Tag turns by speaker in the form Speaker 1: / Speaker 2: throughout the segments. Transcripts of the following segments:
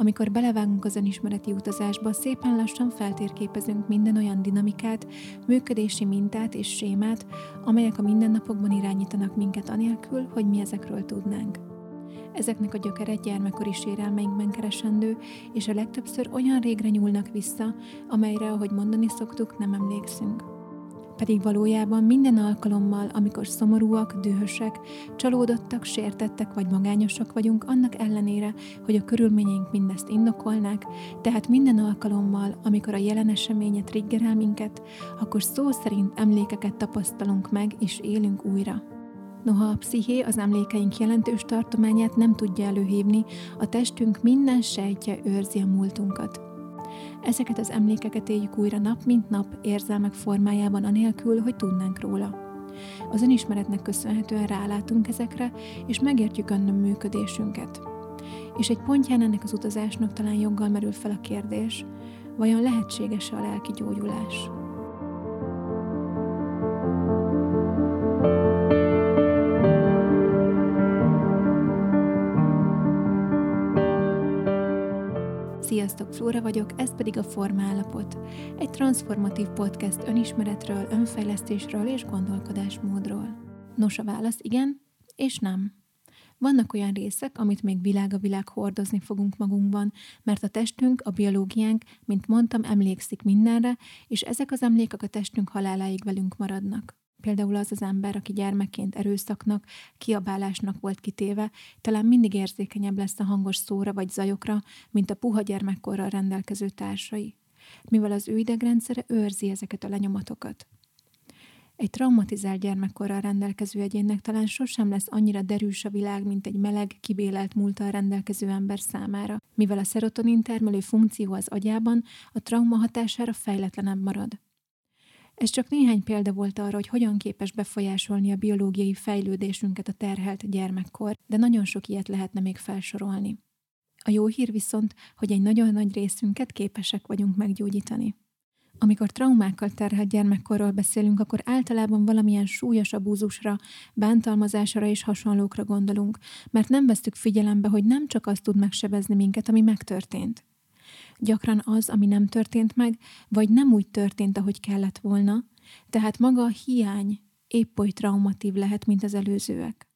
Speaker 1: Amikor belevágunk az önismereti utazásba, szépen lassan feltérképezünk minden olyan dinamikát, működési mintát és sémát, amelyek a mindennapokban irányítanak minket anélkül, hogy mi ezekről tudnánk. Ezeknek a gyökere gyermekkori sérelmeinkben keresendő, és a legtöbbször olyan régre nyúlnak vissza, amelyre, ahogy mondani szoktuk, nem emlékszünk pedig valójában minden alkalommal, amikor szomorúak, dühösek, csalódottak, sértettek vagy magányosak vagyunk, annak ellenére, hogy a körülményeink mindezt indokolnák, tehát minden alkalommal, amikor a jelen eseménye triggerel minket, akkor szó szerint emlékeket tapasztalunk meg és élünk újra. Noha a psziché az emlékeink jelentős tartományát nem tudja előhívni, a testünk minden sejtje őrzi a múltunkat. Ezeket az emlékeket éljük újra nap mint nap érzelmek formájában anélkül, hogy tudnánk róla. Az önismeretnek köszönhetően rálátunk ezekre, és megértjük önnöm működésünket. És egy pontján ennek az utazásnak talán joggal merül fel a kérdés, vajon lehetséges-e a lelki gyógyulás? Sziasztok, Flóra vagyok, ez pedig a Formállapot. Egy transformatív podcast önismeretről, önfejlesztésről és gondolkodásmódról. Nos, a válasz igen és nem. Vannak olyan részek, amit még világ a világ hordozni fogunk magunkban, mert a testünk, a biológiánk, mint mondtam, emlékszik mindenre, és ezek az emlékek a testünk haláláig velünk maradnak. Például az az ember, aki gyermekként erőszaknak, kiabálásnak volt kitéve, talán mindig érzékenyebb lesz a hangos szóra vagy zajokra, mint a puha gyermekkorral rendelkező társai, mivel az ő idegrendszere őrzi ezeket a lenyomatokat. Egy traumatizált gyermekkorral rendelkező egyénnek talán sosem lesz annyira derűs a világ, mint egy meleg, kibélelt múltal rendelkező ember számára, mivel a szerotonin termelő funkció az agyában a trauma hatására fejletlenebb marad. Ez csak néhány példa volt arra, hogy hogyan képes befolyásolni a biológiai fejlődésünket a terhelt gyermekkor, de nagyon sok ilyet lehetne még felsorolni. A jó hír viszont, hogy egy nagyon nagy részünket képesek vagyunk meggyógyítani. Amikor traumákkal terhelt gyermekkorról beszélünk, akkor általában valamilyen súlyos abúzusra, bántalmazásra és hasonlókra gondolunk, mert nem vesztük figyelembe, hogy nem csak az tud megsebezni minket, ami megtörtént. Gyakran az, ami nem történt meg, vagy nem úgy történt, ahogy kellett volna, tehát maga a hiány épp oly traumatív lehet, mint az előzőek.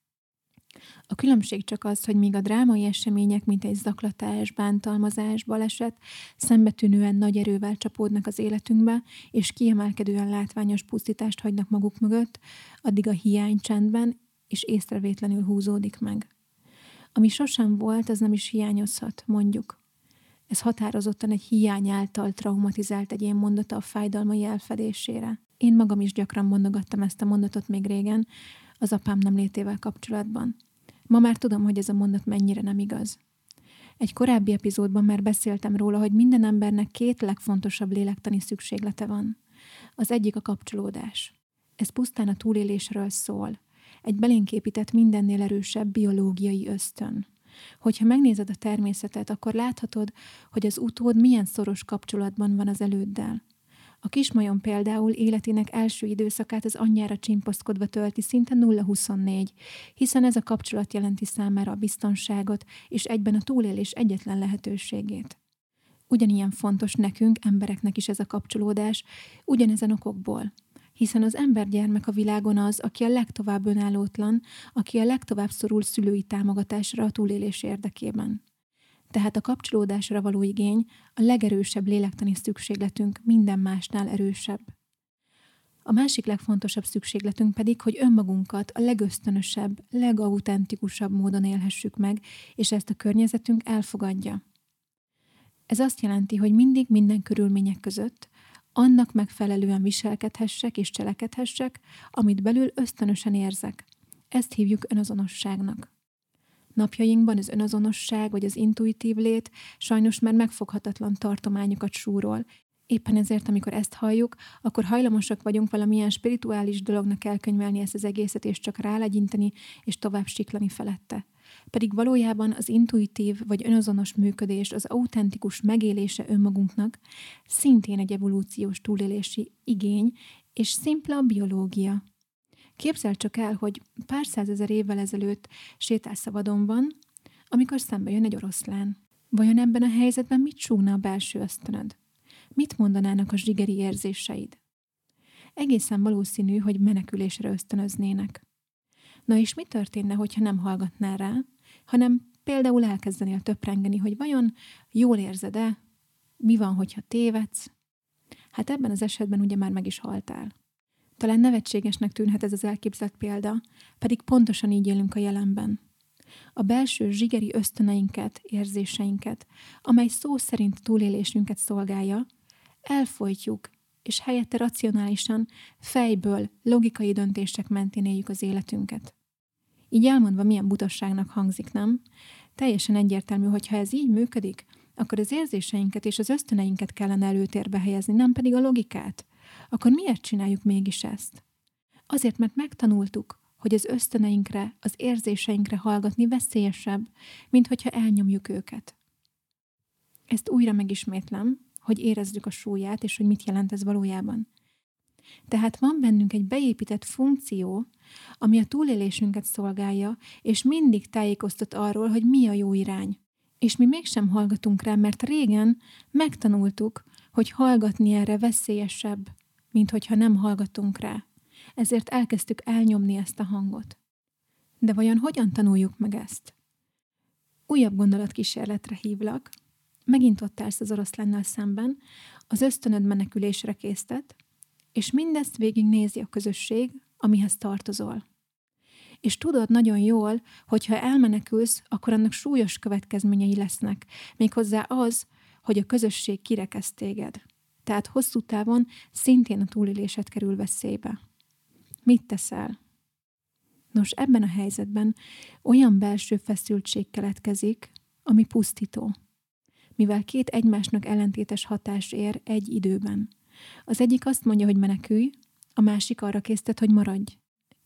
Speaker 1: A különbség csak az, hogy míg a drámai események, mint egy zaklatás, bántalmazás, baleset, szembetűnően nagy erővel csapódnak az életünkbe, és kiemelkedően látványos pusztítást hagynak maguk mögött, addig a hiány csendben és észrevétlenül húzódik meg. Ami sosem volt, az nem is hiányozhat, mondjuk. Ez határozottan egy hiány által traumatizált egyén mondata a fájdalmai elfedésére. Én magam is gyakran mondogattam ezt a mondatot még régen, az apám nem létével kapcsolatban. Ma már tudom, hogy ez a mondat mennyire nem igaz. Egy korábbi epizódban már beszéltem róla, hogy minden embernek két legfontosabb lélektani szükséglete van. Az egyik a kapcsolódás. Ez pusztán a túlélésről szól. Egy belénképített mindennél erősebb biológiai ösztön. Hogyha megnézed a természetet, akkor láthatod, hogy az utód milyen szoros kapcsolatban van az előddel. A kismajom például életének első időszakát az anyjára csimpaszkodva tölti szinte 0-24, hiszen ez a kapcsolat jelenti számára a biztonságot és egyben a túlélés egyetlen lehetőségét. Ugyanilyen fontos nekünk, embereknek is ez a kapcsolódás, ugyanezen okokból – hiszen az embergyermek a világon az, aki a legtovább önállótlan, aki a legtovább szorul szülői támogatásra a túlélés érdekében. Tehát a kapcsolódásra való igény a legerősebb lélektani szükségletünk minden másnál erősebb. A másik legfontosabb szükségletünk pedig, hogy önmagunkat a legösztönösebb, legautentikusabb módon élhessük meg, és ezt a környezetünk elfogadja. Ez azt jelenti, hogy mindig minden körülmények között, annak megfelelően viselkedhessek és cselekedhessek, amit belül ösztönösen érzek. Ezt hívjuk önazonosságnak. Napjainkban az önazonosság vagy az intuitív lét sajnos már megfoghatatlan tartományokat súrol, Éppen ezért, amikor ezt halljuk, akkor hajlamosak vagyunk valamilyen spirituális dolognak elkönyvelni ezt az egészet, és csak rálegyinteni, és tovább siklani felette pedig valójában az intuitív vagy önazonos működés, az autentikus megélése önmagunknak szintén egy evolúciós túlélési igény, és szimpla biológia. Képzel csak el, hogy pár százezer évvel ezelőtt sétálsz szabadon amikor szembe jön egy oroszlán. Vajon ebben a helyzetben mit súgna a belső ösztönöd? Mit mondanának a zsigeri érzéseid? Egészen valószínű, hogy menekülésre ösztönöznének. Na és mi történne, hogyha nem hallgatnál rá, hanem például elkezdenél töprengeni, hogy vajon jól érzed-e, mi van, hogyha tévedsz? Hát ebben az esetben ugye már meg is haltál. Talán nevetségesnek tűnhet ez az elképzelt példa, pedig pontosan így élünk a jelenben. A belső zsigeri ösztöneinket, érzéseinket, amely szó szerint túlélésünket szolgálja, elfolytjuk, és helyette racionálisan, fejből, logikai döntések mentén éljük az életünket. Így elmondva milyen butasságnak hangzik, nem? Teljesen egyértelmű, hogy ha ez így működik, akkor az érzéseinket és az ösztöneinket kellene előtérbe helyezni, nem pedig a logikát. Akkor miért csináljuk mégis ezt? Azért, mert megtanultuk, hogy az ösztöneinkre, az érzéseinkre hallgatni veszélyesebb, mint hogyha elnyomjuk őket. Ezt újra megismétlem, hogy érezzük a súlyát, és hogy mit jelent ez valójában. Tehát van bennünk egy beépített funkció, ami a túlélésünket szolgálja, és mindig tájékoztat arról, hogy mi a jó irány. És mi mégsem hallgatunk rá, mert régen megtanultuk, hogy hallgatni erre veszélyesebb, mint hogyha nem hallgatunk rá. Ezért elkezdtük elnyomni ezt a hangot. De vajon hogyan tanuljuk meg ezt? Újabb gondolatkísérletre hívlak. Megint ott állsz az oroszlánnal szemben, az ösztönöd menekülésre késztet, és mindezt végignézi a közösség, amihez tartozol. És tudod nagyon jól, hogy ha elmenekülsz, akkor annak súlyos következményei lesznek, méghozzá az, hogy a közösség kirekesz téged. Tehát hosszú távon szintén a túlélésed kerül veszélybe. Mit teszel? Nos, ebben a helyzetben olyan belső feszültség keletkezik, ami pusztító. Mivel két egymásnak ellentétes hatás ér egy időben. Az egyik azt mondja, hogy menekülj, a másik arra késztet, hogy maradj.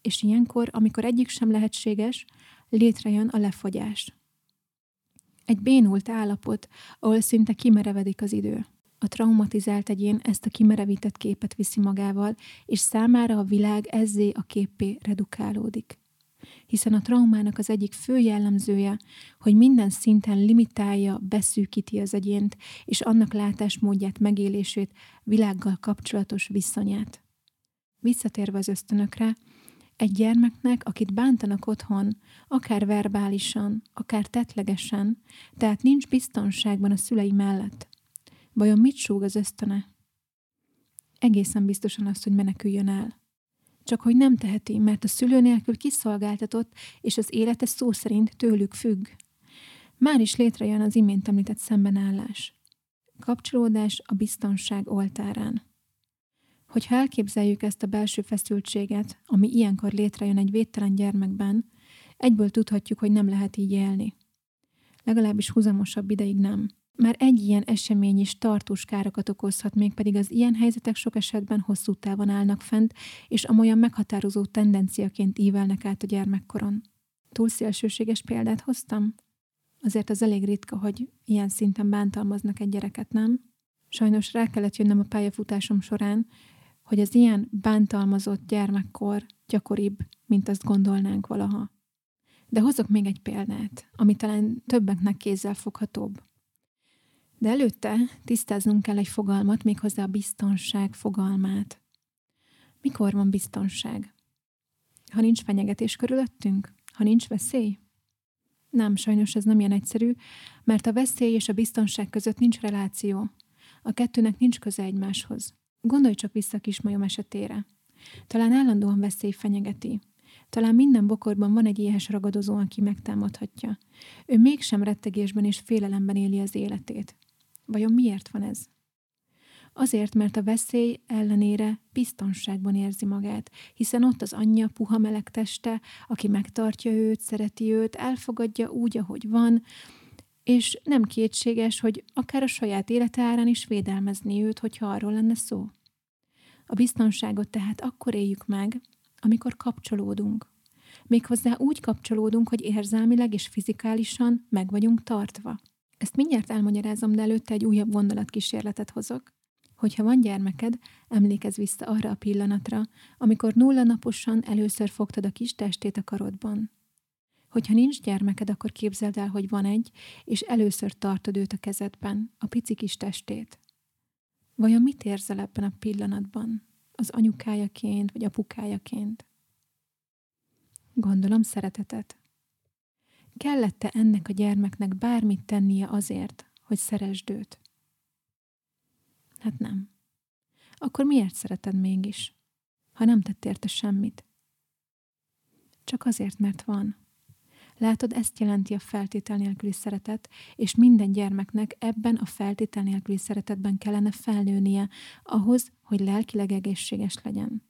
Speaker 1: És ilyenkor, amikor egyik sem lehetséges, létrejön a lefogyás. Egy bénult állapot, ahol szinte kimerevedik az idő. A traumatizált egyén ezt a kimerevített képet viszi magával, és számára a világ ezzé a képpé redukálódik. Hiszen a traumának az egyik fő jellemzője, hogy minden szinten limitálja, beszűkíti az egyént, és annak látásmódját, megélését, világgal kapcsolatos viszonyát. Visszatérve az ösztönökre, egy gyermeknek, akit bántanak otthon, akár verbálisan, akár tetlegesen, tehát nincs biztonságban a szülei mellett. Vajon mit súg az ösztöne? Egészen biztosan azt, hogy meneküljön el. Csak hogy nem teheti, mert a szülő nélkül kiszolgáltatott, és az élete szó szerint tőlük függ. Már is létrejön az imént említett szembenállás. Kapcsolódás a biztonság oltárán. Hogyha elképzeljük ezt a belső feszültséget, ami ilyenkor létrejön egy védtelen gyermekben, egyből tudhatjuk, hogy nem lehet így élni. Legalábbis húzamosabb ideig nem. Már egy ilyen esemény is tartós károkat okozhat, mégpedig az ilyen helyzetek sok esetben hosszú távon állnak fent, és amolyan meghatározó tendenciaként ívelnek át a gyermekkoron. Túl szélsőséges példát hoztam? Azért az elég ritka, hogy ilyen szinten bántalmaznak egy gyereket, nem? Sajnos rá kellett jönnöm a pályafutásom során, hogy az ilyen bántalmazott gyermekkor gyakoribb, mint azt gondolnánk valaha. De hozok még egy példát, ami talán többeknek kézzel foghatóbb. De előtte tisztáznunk kell egy fogalmat, méghozzá a biztonság fogalmát. Mikor van biztonság? Ha nincs fenyegetés körülöttünk? Ha nincs veszély? Nem, sajnos ez nem ilyen egyszerű, mert a veszély és a biztonság között nincs reláció. A kettőnek nincs köze egymáshoz. Gondolj csak vissza a kismajom esetére. Talán állandóan veszély fenyegeti. Talán minden bokorban van egy éhes ragadozó, aki megtámadhatja. Ő mégsem rettegésben és félelemben éli az életét. Vajon miért van ez? Azért, mert a veszély ellenére biztonságban érzi magát, hiszen ott az anyja puha meleg teste, aki megtartja őt, szereti őt, elfogadja úgy, ahogy van, és nem kétséges, hogy akár a saját élete árán is védelmezni őt, hogyha arról lenne szó. A biztonságot tehát akkor éljük meg, amikor kapcsolódunk. Méghozzá úgy kapcsolódunk, hogy érzelmileg és fizikálisan meg vagyunk tartva. Ezt mindjárt elmagyarázom, de előtte egy újabb gondolatkísérletet hozok. Hogyha van gyermeked, emlékezz vissza arra a pillanatra, amikor nulla naposan először fogtad a kis testét a karodban. Hogyha nincs gyermeked, akkor képzeld el, hogy van egy, és először tartod őt a kezedben, a pici kis testét. Vajon mit érzel ebben a pillanatban? Az anyukájaként, vagy apukájaként? Gondolom szeretetet. Kellette ennek a gyermeknek bármit tennie azért, hogy szeresd őt? Hát nem. Akkor miért szereted mégis, ha nem tett érte semmit? Csak azért, mert van. Látod, ezt jelenti a feltétel nélküli szeretet, és minden gyermeknek ebben a feltétel nélküli szeretetben kellene felnőnie ahhoz, hogy lelkileg egészséges legyen.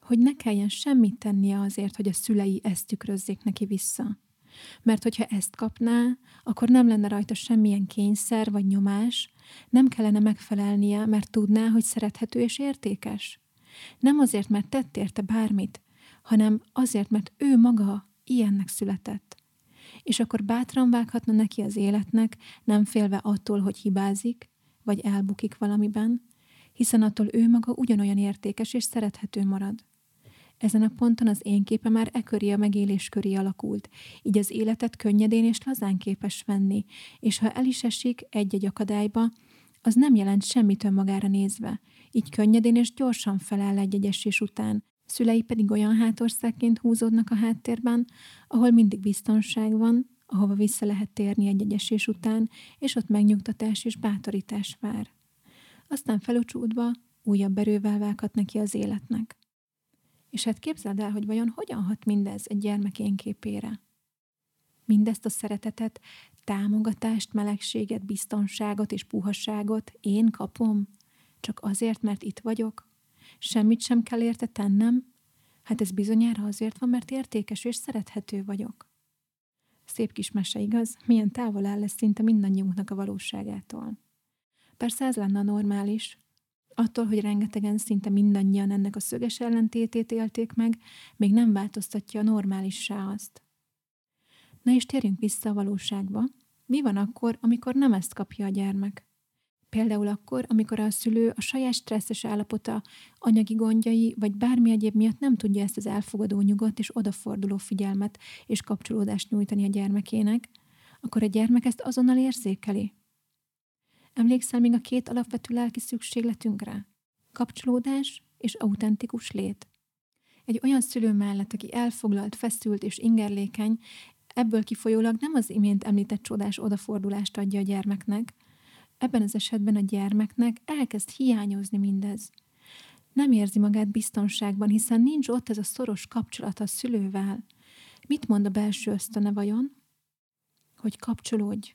Speaker 1: Hogy ne kelljen semmit tennie azért, hogy a szülei ezt tükrözzék neki vissza. Mert hogyha ezt kapná, akkor nem lenne rajta semmilyen kényszer vagy nyomás, nem kellene megfelelnie, mert tudná, hogy szerethető és értékes. Nem azért, mert tett érte bármit, hanem azért, mert ő maga ilyennek született. És akkor bátran vághatna neki az életnek, nem félve attól, hogy hibázik, vagy elbukik valamiben, hiszen attól ő maga ugyanolyan értékes és szerethető marad. Ezen a ponton az én képe már e köré a megélés köré alakult, így az életet könnyedén és lazán képes venni, és ha el is esik egy-egy akadályba, az nem jelent semmit önmagára nézve, így könnyedén és gyorsan feláll egy-egy esés után, szülei pedig olyan hátországként húzódnak a háttérben, ahol mindig biztonság van, ahova vissza lehet térni egy-egy esés után, és ott megnyugtatás és bátorítás vár. Aztán felocsúdva újabb erővel vághat neki az életnek. És hát képzeld el, hogy vajon hogyan hat mindez egy gyermek én képére. Mindezt a szeretetet, támogatást, melegséget, biztonságot és puhaságot én kapom, csak azért, mert itt vagyok? Semmit sem kell érte tennem? Hát ez bizonyára azért van, mert értékes és szerethető vagyok. Szép kis mese, igaz? Milyen távol áll ez szinte mindannyiunknak a valóságától. Persze ez lenne a normális, Attól, hogy rengetegen szinte mindannyian ennek a szöges ellentétét élték meg, még nem változtatja a normálissá azt. Na és térjünk vissza a valóságba. Mi van akkor, amikor nem ezt kapja a gyermek? Például akkor, amikor a szülő a saját stresszes állapota, anyagi gondjai, vagy bármi egyéb miatt nem tudja ezt az elfogadó nyugodt és odaforduló figyelmet és kapcsolódást nyújtani a gyermekének, akkor a gyermek ezt azonnal érzékeli, Emlékszel még a két alapvető lelki szükségletünkre? Kapcsolódás és autentikus lét. Egy olyan szülő mellett, aki elfoglalt, feszült és ingerlékeny, ebből kifolyólag nem az imént említett csodás odafordulást adja a gyermeknek, ebben az esetben a gyermeknek elkezd hiányozni mindez. Nem érzi magát biztonságban, hiszen nincs ott ez a szoros kapcsolat a szülővel. Mit mond a belső ösztöne vajon? Hogy kapcsolódj,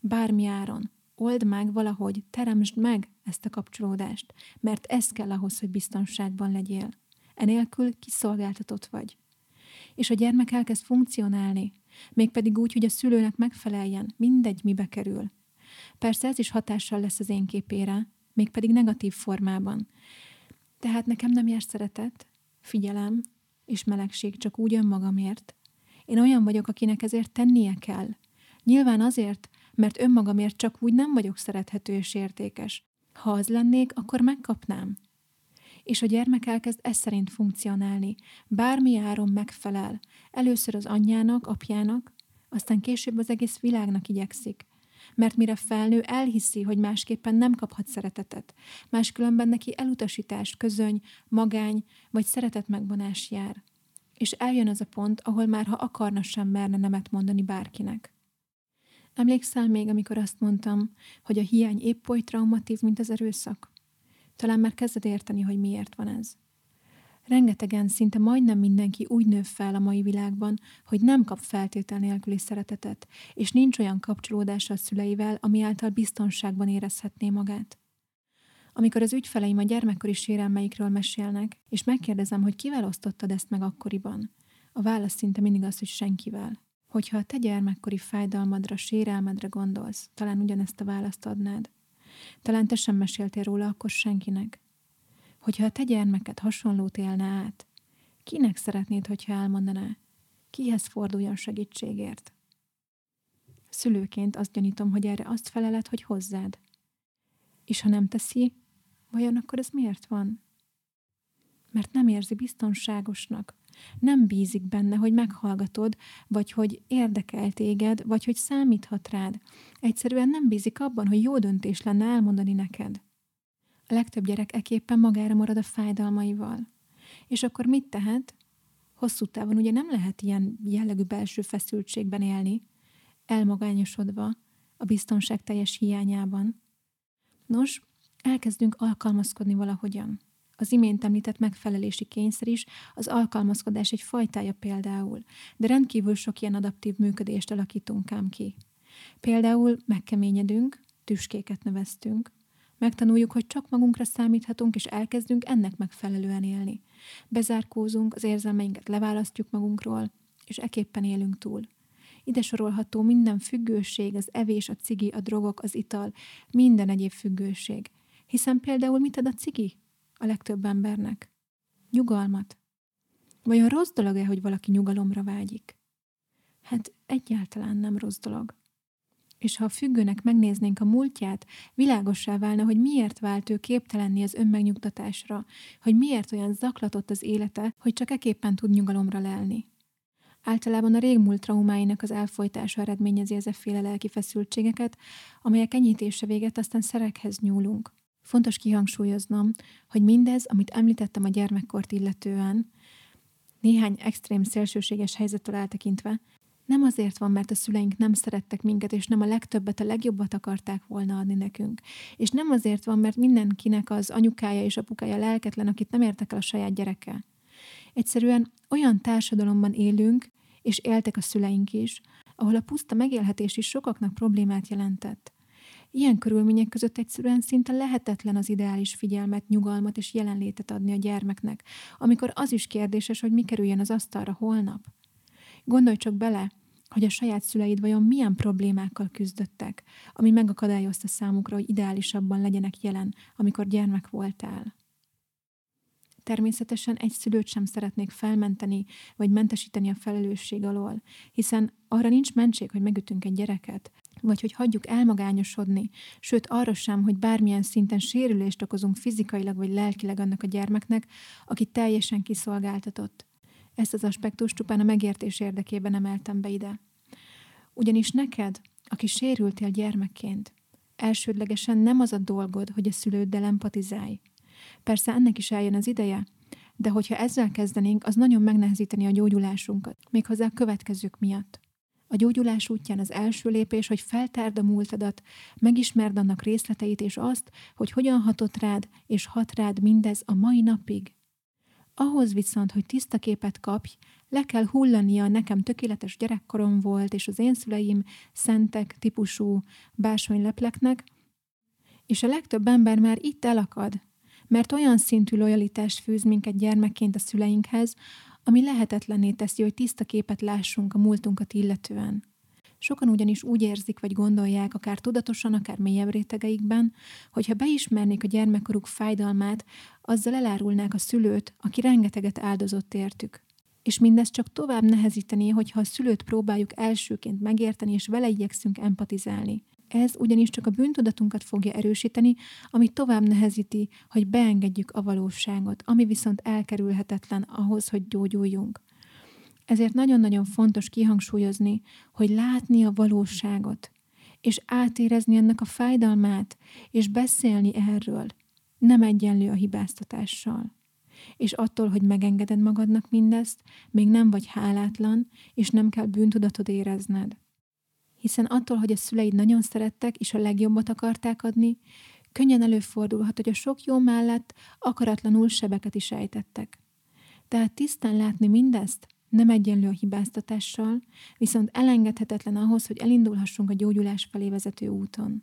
Speaker 1: bármi áron, old meg valahogy, teremtsd meg ezt a kapcsolódást, mert ez kell ahhoz, hogy biztonságban legyél. Enélkül kiszolgáltatott vagy. És a gyermek elkezd funkcionálni, mégpedig úgy, hogy a szülőnek megfeleljen, mindegy, mibe kerül. Persze ez is hatással lesz az én képére, mégpedig negatív formában. Tehát nekem nem jár szeretet, figyelem és melegség csak úgy önmagamért. Én olyan vagyok, akinek ezért tennie kell. Nyilván azért, mert önmagamért csak úgy nem vagyok szerethető és értékes. Ha az lennék, akkor megkapnám. És a gyermek elkezd ez szerint funkcionálni. Bármi áron megfelel. Először az anyjának, apjának, aztán később az egész világnak igyekszik. Mert mire felnő, elhiszi, hogy másképpen nem kaphat szeretetet. Máskülönben neki elutasítás, közöny, magány vagy szeretet megvonás jár. És eljön az a pont, ahol már ha akarna sem merne nemet mondani bárkinek. Emlékszel még, amikor azt mondtam, hogy a hiány épp oly traumatív, mint az erőszak? Talán már kezded érteni, hogy miért van ez. Rengetegen, szinte majdnem mindenki úgy nő fel a mai világban, hogy nem kap feltétel nélküli szeretetet, és nincs olyan kapcsolódása a szüleivel, ami által biztonságban érezhetné magát. Amikor az ügyfeleim a gyermekkori sérelmeikről mesélnek, és megkérdezem, hogy kivel osztottad ezt meg akkoriban, a válasz szinte mindig az, hogy senkivel. Hogyha a te gyermekkori fájdalmadra, sérelmedre gondolsz, talán ugyanezt a választ adnád. Talán te sem meséltél róla akkor senkinek. Hogyha a te gyermeked hasonlót élne át, kinek szeretnéd, hogyha elmondaná? Kihez forduljon segítségért? Szülőként azt gyanítom, hogy erre azt feleled, hogy hozzád. És ha nem teszi, vajon akkor ez miért van? Mert nem érzi biztonságosnak, Nem bízik benne, hogy meghallgatod, vagy hogy érdekel téged, vagy hogy számíthat rád. Egyszerűen nem bízik abban, hogy jó döntés lenne elmondani neked. A legtöbb gyerek eképpen magára marad a fájdalmaival. És akkor mit tehet? Hosszú távon ugye nem lehet ilyen jellegű belső feszültségben élni, elmagányosodva, a biztonság teljes hiányában. Nos, elkezdünk alkalmazkodni valahogyan. Az imént említett megfelelési kényszer is az alkalmazkodás egy fajtája például, de rendkívül sok ilyen adaptív működést alakítunk ám ki. Például megkeményedünk, tüskéket növesztünk, megtanuljuk, hogy csak magunkra számíthatunk, és elkezdünk ennek megfelelően élni. Bezárkózunk, az érzelmeinket leválasztjuk magunkról, és eképpen élünk túl. Ide sorolható minden függőség, az evés, a cigi, a drogok, az ital, minden egyéb függőség. Hiszen például mit ad a cigi a legtöbb embernek? Nyugalmat. Vajon rossz dolog-e, hogy valaki nyugalomra vágyik? Hát egyáltalán nem rossz dolog. És ha a függőnek megnéznénk a múltját, világossá válna, hogy miért vált ő képtelenni az önmegnyugtatásra, hogy miért olyan zaklatott az élete, hogy csak eképpen tud nyugalomra lelni. Általában a régmúlt traumáinak az elfolytása eredményezi ezeféle lelki feszültségeket, amelyek enyhítése véget aztán szerekhez nyúlunk. Fontos kihangsúlyoznom, hogy mindez, amit említettem a gyermekkort illetően, néhány extrém szélsőséges helyzettől eltekintve, nem azért van, mert a szüleink nem szerettek minket, és nem a legtöbbet, a legjobbat akarták volna adni nekünk. És nem azért van, mert mindenkinek az anyukája és apukája lelketlen, akit nem értek el a saját gyereke. Egyszerűen olyan társadalomban élünk, és éltek a szüleink is, ahol a puszta megélhetés is sokaknak problémát jelentett. Ilyen körülmények között egyszerűen szinte lehetetlen az ideális figyelmet, nyugalmat és jelenlétet adni a gyermeknek, amikor az is kérdéses, hogy mi kerüljen az asztalra holnap. Gondolj csak bele, hogy a saját szüleid vajon milyen problémákkal küzdöttek, ami megakadályozta számukra, hogy ideálisabban legyenek jelen, amikor gyermek voltál. Természetesen egy szülőt sem szeretnék felmenteni, vagy mentesíteni a felelősség alól, hiszen arra nincs mentség, hogy megütünk egy gyereket, vagy hogy hagyjuk elmagányosodni, sőt arra sem, hogy bármilyen szinten sérülést okozunk fizikailag vagy lelkileg annak a gyermeknek, aki teljesen kiszolgáltatott. Ezt az aspektust csupán a megértés érdekében emeltem be ide. Ugyanis neked, aki sérültél gyermekként, elsődlegesen nem az a dolgod, hogy a szülőddel empatizálj, Persze ennek is eljön az ideje, de hogyha ezzel kezdenénk, az nagyon megnehezíteni a gyógyulásunkat, méghozzá a következők miatt. A gyógyulás útján az első lépés, hogy feltárd a múltadat, megismerd annak részleteit és azt, hogy hogyan hatott rád és hat rád mindez a mai napig. Ahhoz viszont, hogy tiszta képet kapj, le kell hullania a nekem tökéletes gyerekkorom volt, és az én szüleim szentek típusú bársonylepleknek, és a legtöbb ember már itt elakad, mert olyan szintű lojalitást fűz minket gyermekként a szüleinkhez, ami lehetetlenné teszi, hogy tiszta képet lássunk a múltunkat illetően. Sokan ugyanis úgy érzik vagy gondolják, akár tudatosan, akár mélyebb rétegeikben, hogy ha beismernék a gyermekkoruk fájdalmát, azzal elárulnák a szülőt, aki rengeteget áldozott értük. És mindez csak tovább nehezítené, hogyha a szülőt próbáljuk elsőként megérteni, és vele igyekszünk empatizálni. Ez ugyanis csak a bűntudatunkat fogja erősíteni, ami tovább nehezíti, hogy beengedjük a valóságot, ami viszont elkerülhetetlen ahhoz, hogy gyógyuljunk. Ezért nagyon-nagyon fontos kihangsúlyozni, hogy látni a valóságot, és átérezni ennek a fájdalmát, és beszélni erről, nem egyenlő a hibáztatással. És attól, hogy megengeded magadnak mindezt, még nem vagy hálátlan, és nem kell bűntudatod érezned hiszen attól, hogy a szüleid nagyon szerettek, és a legjobbat akarták adni, könnyen előfordulhat, hogy a sok jó mellett akaratlanul sebeket is ejtettek. Tehát tisztán látni mindezt nem egyenlő a hibáztatással, viszont elengedhetetlen ahhoz, hogy elindulhassunk a gyógyulás felé vezető úton.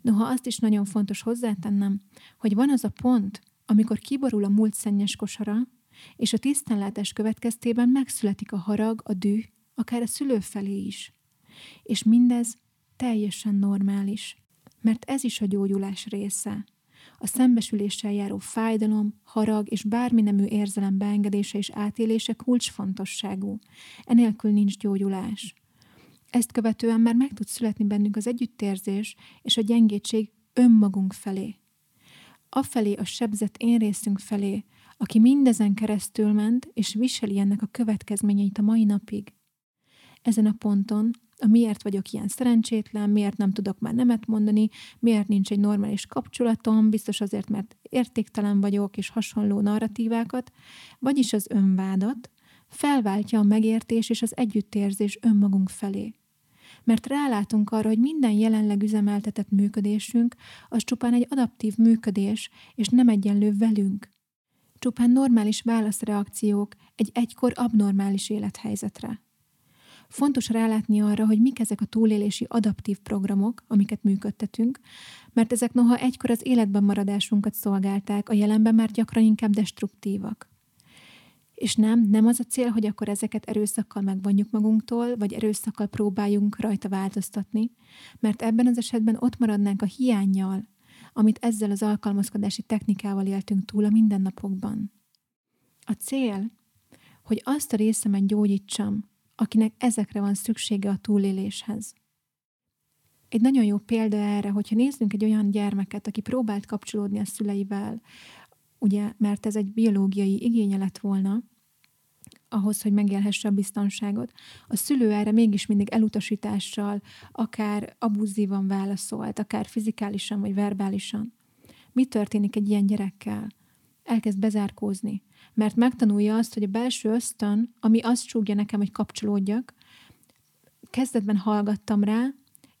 Speaker 1: Noha azt is nagyon fontos hozzátennem, hogy van az a pont, amikor kiborul a múlt szennyes kosara, és a tisztánlátás következtében megszületik a harag, a düh, akár a szülő felé is. És mindez teljesen normális, mert ez is a gyógyulás része. A szembesüléssel járó fájdalom, harag és bármi nemű érzelem beengedése és átélése kulcsfontosságú. Enélkül nincs gyógyulás. Ezt követően már meg tud születni bennünk az együttérzés és a gyengétség önmagunk felé. Afelé a sebzett én részünk felé, aki mindezen keresztül ment, és viseli ennek a következményeit a mai napig. Ezen a ponton miért vagyok ilyen szerencsétlen, miért nem tudok már nemet mondani, miért nincs egy normális kapcsolatom, biztos azért, mert értéktelen vagyok, és hasonló narratívákat, vagyis az önvádat, felváltja a megértés és az együttérzés önmagunk felé. Mert rálátunk arra, hogy minden jelenleg üzemeltetett működésünk az csupán egy adaptív működés, és nem egyenlő velünk. Csupán normális válaszreakciók egy egykor abnormális élethelyzetre. Fontos rálátni arra, hogy mik ezek a túlélési adaptív programok, amiket működtetünk, mert ezek noha egykor az életben maradásunkat szolgálták, a jelenben már gyakran inkább destruktívak. És nem, nem az a cél, hogy akkor ezeket erőszakkal megvonjuk magunktól, vagy erőszakkal próbáljunk rajta változtatni, mert ebben az esetben ott maradnánk a hiányjal, amit ezzel az alkalmazkodási technikával éltünk túl a mindennapokban. A cél, hogy azt a részemet gyógyítsam, akinek ezekre van szüksége a túléléshez. Egy nagyon jó példa erre, hogyha nézzünk egy olyan gyermeket, aki próbált kapcsolódni a szüleivel, ugye, mert ez egy biológiai igénye lett volna, ahhoz, hogy megélhesse a biztonságot. A szülő erre mégis mindig elutasítással, akár abuzívan válaszolt, akár fizikálisan vagy verbálisan. Mi történik egy ilyen gyerekkel? Elkezd bezárkózni, mert megtanulja azt, hogy a belső ösztön, ami azt súgja nekem, hogy kapcsolódjak, kezdetben hallgattam rá,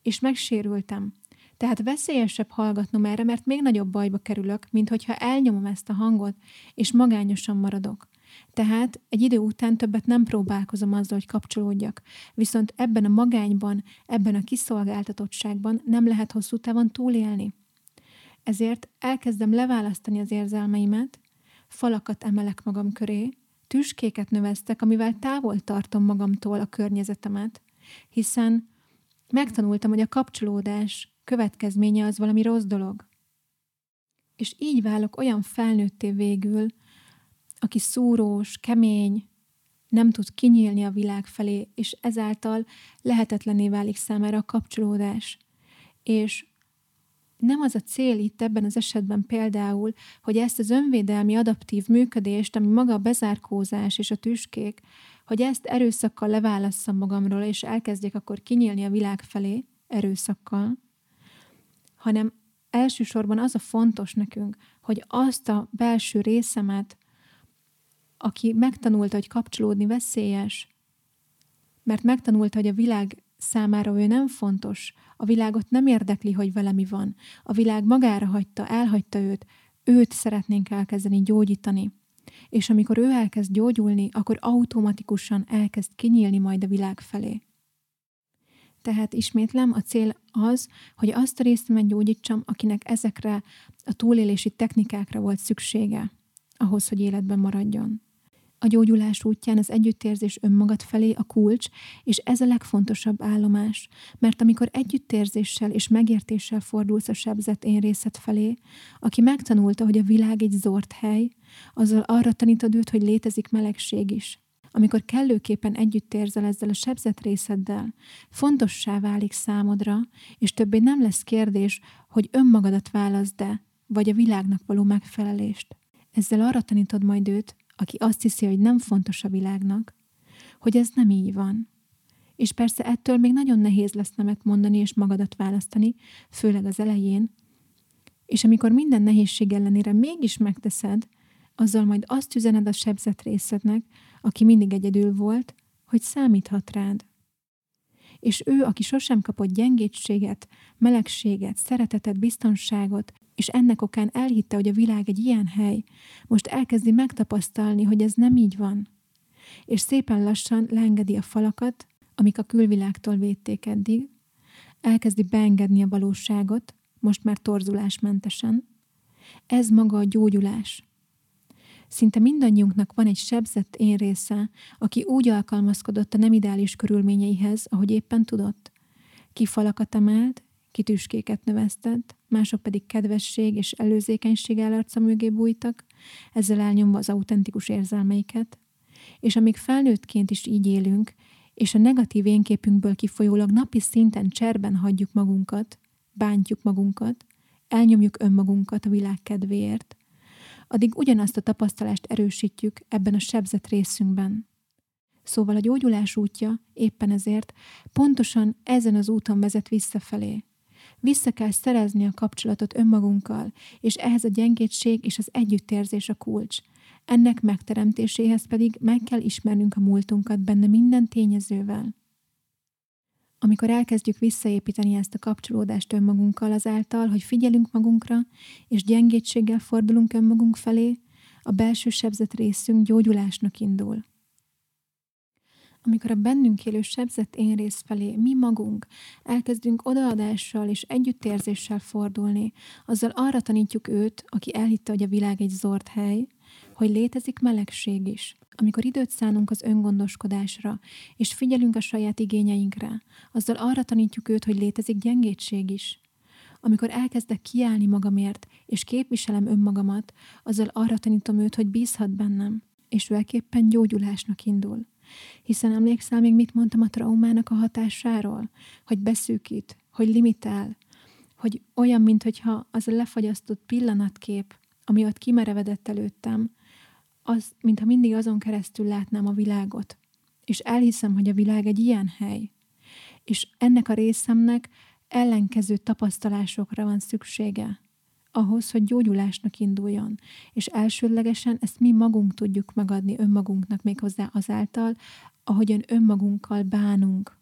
Speaker 1: és megsérültem. Tehát veszélyesebb hallgatnom erre, mert még nagyobb bajba kerülök, mint hogyha elnyomom ezt a hangot, és magányosan maradok. Tehát egy idő után többet nem próbálkozom azzal, hogy kapcsolódjak. Viszont ebben a magányban, ebben a kiszolgáltatottságban nem lehet hosszú távon túlélni. Ezért elkezdem leválasztani az érzelmeimet, falakat emelek magam köré, tüskéket növesztek, amivel távol tartom magamtól a környezetemet, hiszen megtanultam, hogy a kapcsolódás következménye az valami rossz dolog. És így válok olyan felnőtté végül, aki szúrós, kemény, nem tud kinyílni a világ felé, és ezáltal lehetetlené válik számára a kapcsolódás. És nem az a cél itt ebben az esetben például, hogy ezt az önvédelmi adaptív működést, ami maga a bezárkózás és a tüskék, hogy ezt erőszakkal leválasszam magamról, és elkezdjek akkor kinyílni a világ felé erőszakkal, hanem elsősorban az a fontos nekünk, hogy azt a belső részemet, aki megtanulta, hogy kapcsolódni veszélyes, mert megtanulta, hogy a világ számára ő nem fontos, a világot nem érdekli, hogy vele mi van. A világ magára hagyta, elhagyta őt, őt szeretnénk elkezdeni gyógyítani. És amikor ő elkezd gyógyulni, akkor automatikusan elkezd kinyílni majd a világ felé. Tehát ismétlem, a cél az, hogy azt a részt meggyógyítsam, akinek ezekre a túlélési technikákra volt szüksége, ahhoz, hogy életben maradjon. A gyógyulás útján az együttérzés önmagad felé a kulcs, és ez a legfontosabb állomás, mert amikor együttérzéssel és megértéssel fordulsz a sebzett én részed felé, aki megtanulta, hogy a világ egy zord hely, azzal arra tanítod őt, hogy létezik melegség is. Amikor kellőképpen együtt érzel ezzel a sebzett részeddel, fontossá válik számodra, és többé nem lesz kérdés, hogy önmagadat válaszd de vagy a világnak való megfelelést. Ezzel arra tanítod majd őt, aki azt hiszi, hogy nem fontos a világnak, hogy ez nem így van. És persze ettől még nagyon nehéz lesz nemet mondani és magadat választani, főleg az elején. És amikor minden nehézség ellenére mégis megteszed, azzal majd azt üzened a sebzett részednek, aki mindig egyedül volt, hogy számíthat rád. És ő, aki sosem kapott gyengétséget, melegséget, szeretetet, biztonságot, és ennek okán elhitte, hogy a világ egy ilyen hely, most elkezdi megtapasztalni, hogy ez nem így van. És szépen lassan leengedi a falakat, amik a külvilágtól védték eddig, elkezdi beengedni a valóságot, most már torzulásmentesen. Ez maga a gyógyulás. Szinte mindannyiunknak van egy sebzett én része, aki úgy alkalmazkodott a nem ideális körülményeihez, ahogy éppen tudott. Ki falakat emelt, ki tüskéket növesztett, mások pedig kedvesség és előzékenység elarca mögé bújtak, ezzel elnyomva az autentikus érzelmeiket. És amíg felnőttként is így élünk, és a negatív énképünkből kifolyólag napi szinten cserben hagyjuk magunkat, bántjuk magunkat, elnyomjuk önmagunkat a világ kedvéért, addig ugyanazt a tapasztalást erősítjük ebben a sebzett részünkben. Szóval a gyógyulás útja éppen ezért pontosan ezen az úton vezet visszafelé. Vissza kell szerezni a kapcsolatot önmagunkkal, és ehhez a gyengétség és az együttérzés a kulcs. Ennek megteremtéséhez pedig meg kell ismernünk a múltunkat benne minden tényezővel. Amikor elkezdjük visszaépíteni ezt a kapcsolódást önmagunkkal azáltal, hogy figyelünk magunkra, és gyengétséggel fordulunk önmagunk felé, a belső sebzett részünk gyógyulásnak indul amikor a bennünk élő sebzett én rész felé mi magunk elkezdünk odaadással és együttérzéssel fordulni, azzal arra tanítjuk őt, aki elhitte, hogy a világ egy zord hely, hogy létezik melegség is. Amikor időt szánunk az öngondoskodásra, és figyelünk a saját igényeinkre, azzal arra tanítjuk őt, hogy létezik gyengétség is. Amikor elkezdek kiállni magamért, és képviselem önmagamat, azzal arra tanítom őt, hogy bízhat bennem, és ő gyógyulásnak indul. Hiszen emlékszel még, mit mondtam a traumának a hatásáról? Hogy beszűkít, hogy limitál, hogy olyan, mintha az a lefagyasztott pillanatkép, ami ott kimerevedett előttem, az, mintha mindig azon keresztül látnám a világot. És elhiszem, hogy a világ egy ilyen hely. És ennek a részemnek ellenkező tapasztalásokra van szüksége ahhoz, hogy gyógyulásnak induljon. És elsődlegesen ezt mi magunk tudjuk megadni önmagunknak méghozzá azáltal, ahogyan önmagunkkal bánunk.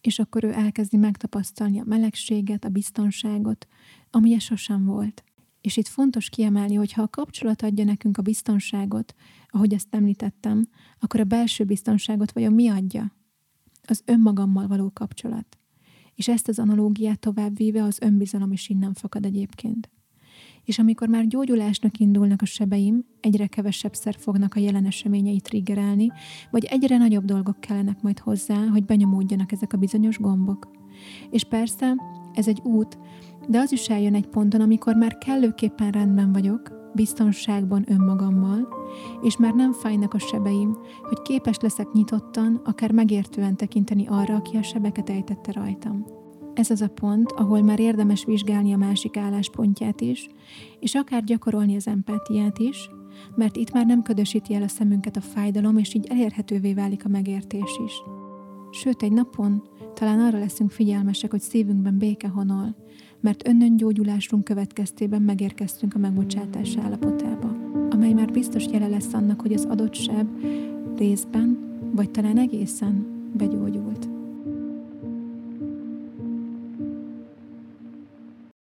Speaker 1: És akkor ő elkezdi megtapasztalni a melegséget, a biztonságot, amilyen sosem volt. És itt fontos kiemelni, hogy ha a kapcsolat adja nekünk a biztonságot, ahogy ezt említettem, akkor a belső biztonságot vajon mi adja? Az önmagammal való kapcsolat és ezt az analógiát tovább véve az önbizalom is innen fakad egyébként. És amikor már gyógyulásnak indulnak a sebeim, egyre kevesebbszer fognak a jelen eseményei triggerelni, vagy egyre nagyobb dolgok kellenek majd hozzá, hogy benyomódjanak ezek a bizonyos gombok. És persze, ez egy út, de az is eljön egy ponton, amikor már kellőképpen rendben vagyok, biztonságban önmagammal, és már nem fájnak a sebeim, hogy képes leszek nyitottan, akár megértően tekinteni arra, aki a sebeket ejtette rajtam. Ez az a pont, ahol már érdemes vizsgálni a másik álláspontját is, és akár gyakorolni az empátiát is, mert itt már nem ködösíti el a szemünket a fájdalom, és így elérhetővé válik a megértés is. Sőt, egy napon talán arra leszünk figyelmesek, hogy szívünkben béke honol, mert gyógyulásunk következtében megérkeztünk a megbocsátás állapotába, amely már biztos jele lesz annak, hogy az adott seb részben, vagy talán egészen begyógyult.